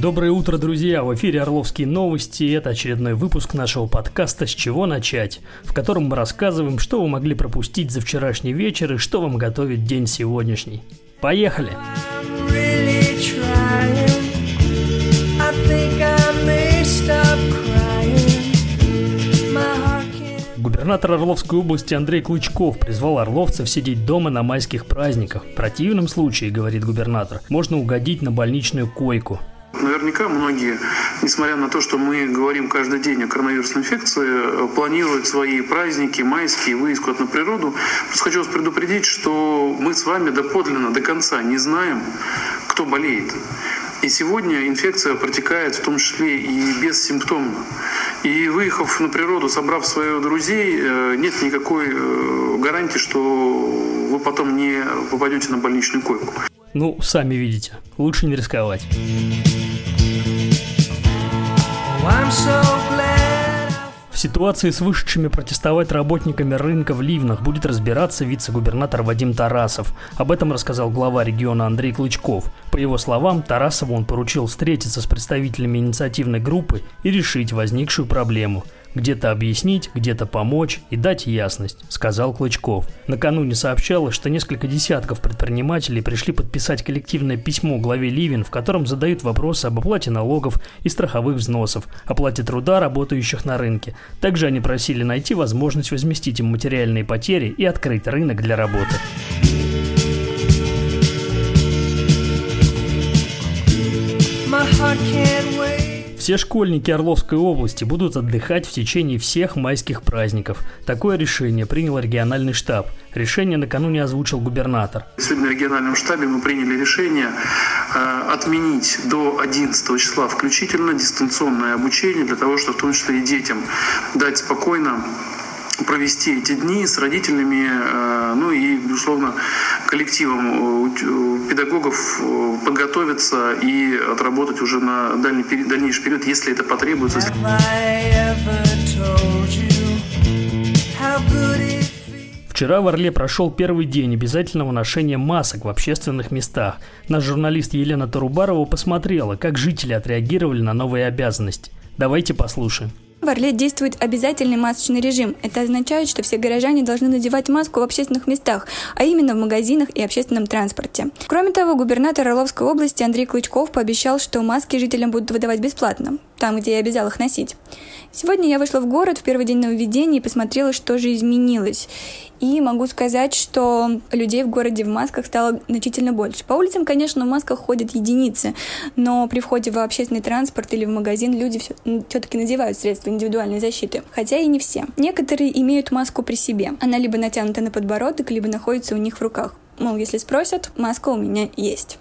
Доброе утро, друзья! В эфире Орловские новости. Это очередной выпуск нашего подкаста «С чего начать?», в котором мы рассказываем, что вы могли пропустить за вчерашний вечер и что вам готовит день сегодняшний. Поехали! Губернатор Орловской области Андрей Клычков призвал орловцев сидеть дома на майских праздниках. В противном случае, говорит губернатор, можно угодить на больничную койку. Наверняка многие, несмотря на то, что мы говорим каждый день о коронавирусной инфекции, планируют свои праздники, майские, выезд на природу. Просто хочу вас предупредить, что мы с вами доподлинно, до конца не знаем, кто болеет. И сегодня инфекция протекает в том числе и бессимптомно. И выехав на природу, собрав своих друзей, э, нет никакой э, гарантии, что вы потом не попадете на больничную койку. Ну, сами видите, лучше не рисковать. В ситуации с вышедшими протестовать работниками рынка в Ливнах будет разбираться вице-губернатор Вадим Тарасов. Об этом рассказал глава региона Андрей Клычков. По его словам, Тарасову он поручил встретиться с представителями инициативной группы и решить возникшую проблему – где-то объяснить, где-то помочь и дать ясность, сказал Клычков. Накануне сообщалось, что несколько десятков предпринимателей пришли подписать коллективное письмо главе Ливен, в котором задают вопросы об оплате налогов и страховых взносов, оплате труда работающих на рынке. Также они просили найти возможность возместить им материальные потери и открыть рынок для работы. My heart can't wait. Все школьники Орловской области будут отдыхать в течение всех майских праздников. Такое решение принял региональный штаб. Решение накануне озвучил губернатор. Сегодня на региональном штабе мы приняли решение э, отменить до 11 числа включительно дистанционное обучение для того, чтобы в том числе и детям дать спокойно провести эти дни с родителями, э, ну и, безусловно, коллективом педагогов э, подготовиться и отработать уже на дальний, дальнейший период, если это потребуется. Вчера в Орле прошел первый день обязательного ношения масок в общественных местах. Наш журналист Елена Тарубарова посмотрела, как жители отреагировали на новые обязанности. Давайте послушаем. В Орле действует обязательный масочный режим. Это означает, что все горожане должны надевать маску в общественных местах, а именно в магазинах и общественном транспорте. Кроме того, губернатор Орловской области Андрей Клычков пообещал, что маски жителям будут выдавать бесплатно, там, где и обязал их носить. Сегодня я вышла в город в первый день нововведения и посмотрела, что же изменилось. И могу сказать, что людей в городе в масках стало значительно больше. По улицам, конечно, в масках ходят единицы, но при входе в общественный транспорт или в магазин люди все-таки надевают средства индивидуальной защиты. Хотя и не все. Некоторые имеют маску при себе. Она либо натянута на подбородок, либо находится у них в руках. Мол, если спросят, маска у меня есть.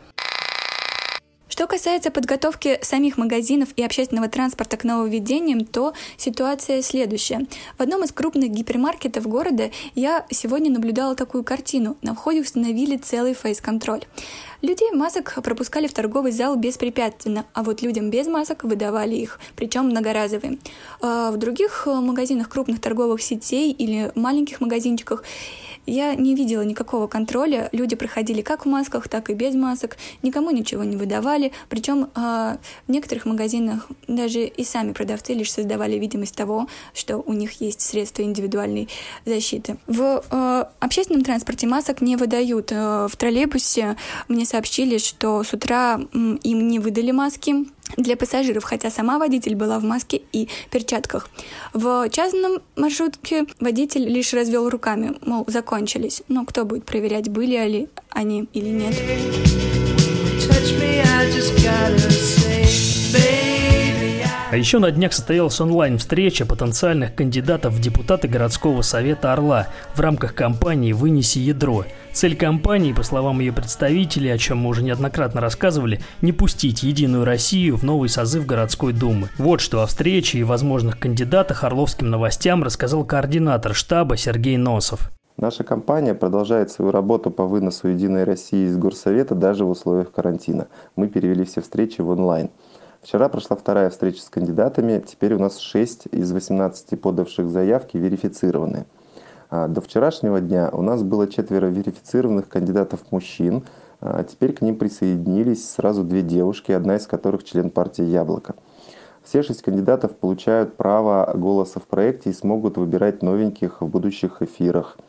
Что касается подготовки самих магазинов и общественного транспорта к нововведениям, то ситуация следующая. В одном из крупных гипермаркетов города я сегодня наблюдала такую картину. На входе установили целый фейс-контроль. Людей масок пропускали в торговый зал беспрепятственно, а вот людям без масок выдавали их, причем многоразовые. А в других магазинах крупных торговых сетей или маленьких магазинчиках я не видела никакого контроля. Люди проходили как в масках, так и без масок. Никому ничего не выдавали. Причем э, в некоторых магазинах даже и сами продавцы лишь создавали видимость того, что у них есть средства индивидуальной защиты. В э, общественном транспорте масок не выдают. Э, в троллейбусе мне сообщили, что с утра им не выдали маски для пассажиров, хотя сама водитель была в маске и перчатках. В частном маршрутке водитель лишь развел руками, мол, закончились. Но кто будет проверять, были ли они или нет? А еще на днях состоялась онлайн-встреча потенциальных кандидатов в депутаты городского совета Орла в рамках кампании «Вынеси ядро». Цель кампании, по словам ее представителей, о чем мы уже неоднократно рассказывали, не пустить «Единую Россию» в новый созыв городской думы. Вот что о встрече и возможных кандидатах Орловским новостям рассказал координатор штаба Сергей Носов. Наша компания продолжает свою работу по выносу «Единой России» из Горсовета даже в условиях карантина. Мы перевели все встречи в онлайн. Вчера прошла вторая встреча с кандидатами, теперь у нас 6 из 18 подавших заявки верифицированы. А до вчерашнего дня у нас было четверо верифицированных кандидатов мужчин. А теперь к ним присоединились сразу две девушки, одна из которых член партии «Яблоко». Все шесть кандидатов получают право голоса в проекте и смогут выбирать новеньких в будущих эфирах.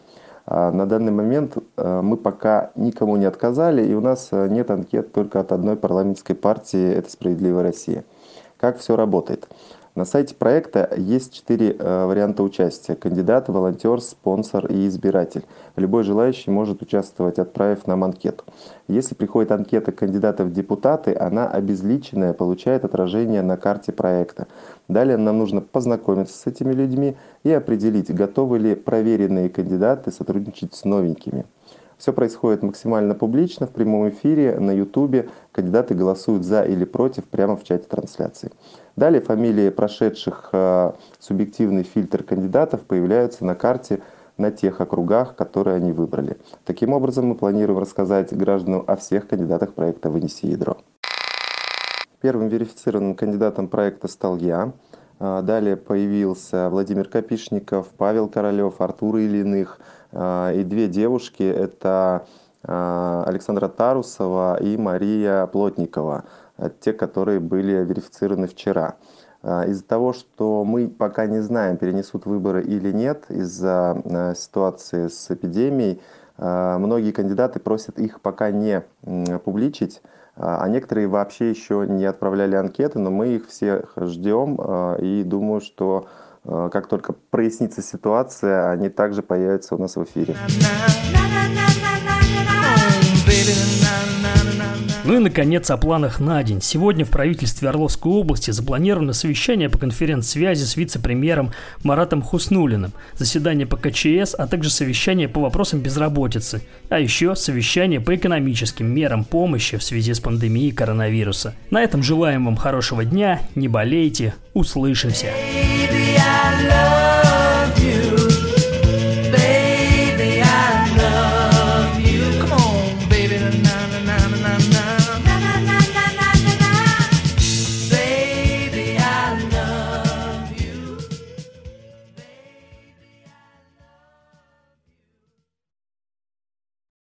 А на данный момент э, мы пока никому не отказали, и у нас э, нет анкет только от одной парламентской партии «Это справедливая Россия». Как все работает? На сайте проекта есть четыре э, варианта участия. Кандидат, волонтер, спонсор и избиратель. Любой желающий может участвовать, отправив нам анкету. Если приходит анкета кандидата в депутаты, она обезличенная, получает отражение на карте проекта. Далее нам нужно познакомиться с этими людьми и определить, готовы ли проверенные кандидаты сотрудничать с новенькими. Все происходит максимально публично, в прямом эфире, на ютубе. Кандидаты голосуют за или против прямо в чате трансляции. Далее фамилии прошедших э, субъективный фильтр кандидатов появляются на карте на тех округах, которые они выбрали. Таким образом, мы планируем рассказать гражданам о всех кандидатах проекта «Вынеси ядро». Первым верифицированным кандидатом проекта стал я. А, далее появился Владимир Капишников, Павел Королев, Артур Ильиных и две девушки. Это а, Александра Тарусова и Мария Плотникова, те, которые были верифицированы вчера. Из-за того, что мы пока не знаем, перенесут выборы или нет, из-за ситуации с эпидемией, многие кандидаты просят их пока не публичить, а некоторые вообще еще не отправляли анкеты, но мы их всех ждем а, и думаю, что а, как только прояснится ситуация, они также появятся у нас в эфире. Ну и, наконец, о планах на день. Сегодня в правительстве Орловской области запланировано совещание по конференц-связи с вице-премьером Маратом Хуснулиным, заседание по КЧС, а также совещание по вопросам безработицы, а еще совещание по экономическим мерам помощи в связи с пандемией коронавируса. На этом желаем вам хорошего дня, не болейте, услышимся.